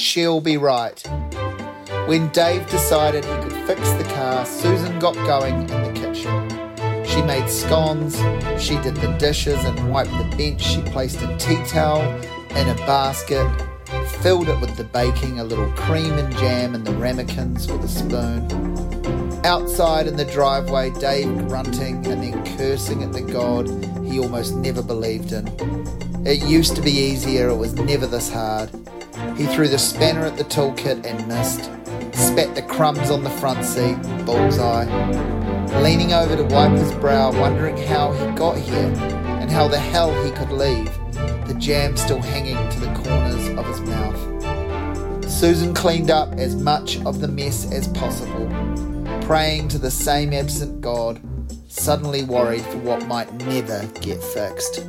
She'll be right. When Dave decided he could fix the car, Susan got going in the kitchen. She made scones, she did the dishes and wiped the bench. She placed a tea towel in a basket, filled it with the baking, a little cream and jam, and the ramekins with a spoon. Outside in the driveway, Dave grunting and then cursing at the God he almost never believed in. It used to be easier, it was never this hard. He threw the spanner at the toolkit and missed spat the crumbs on the front seat, bullseye. Leaning over to wipe his brow, wondering how he got here and how the hell he could leave, the jam still hanging to the corners of his mouth. Susan cleaned up as much of the mess as possible, praying to the same absent God, suddenly worried for what might never get fixed.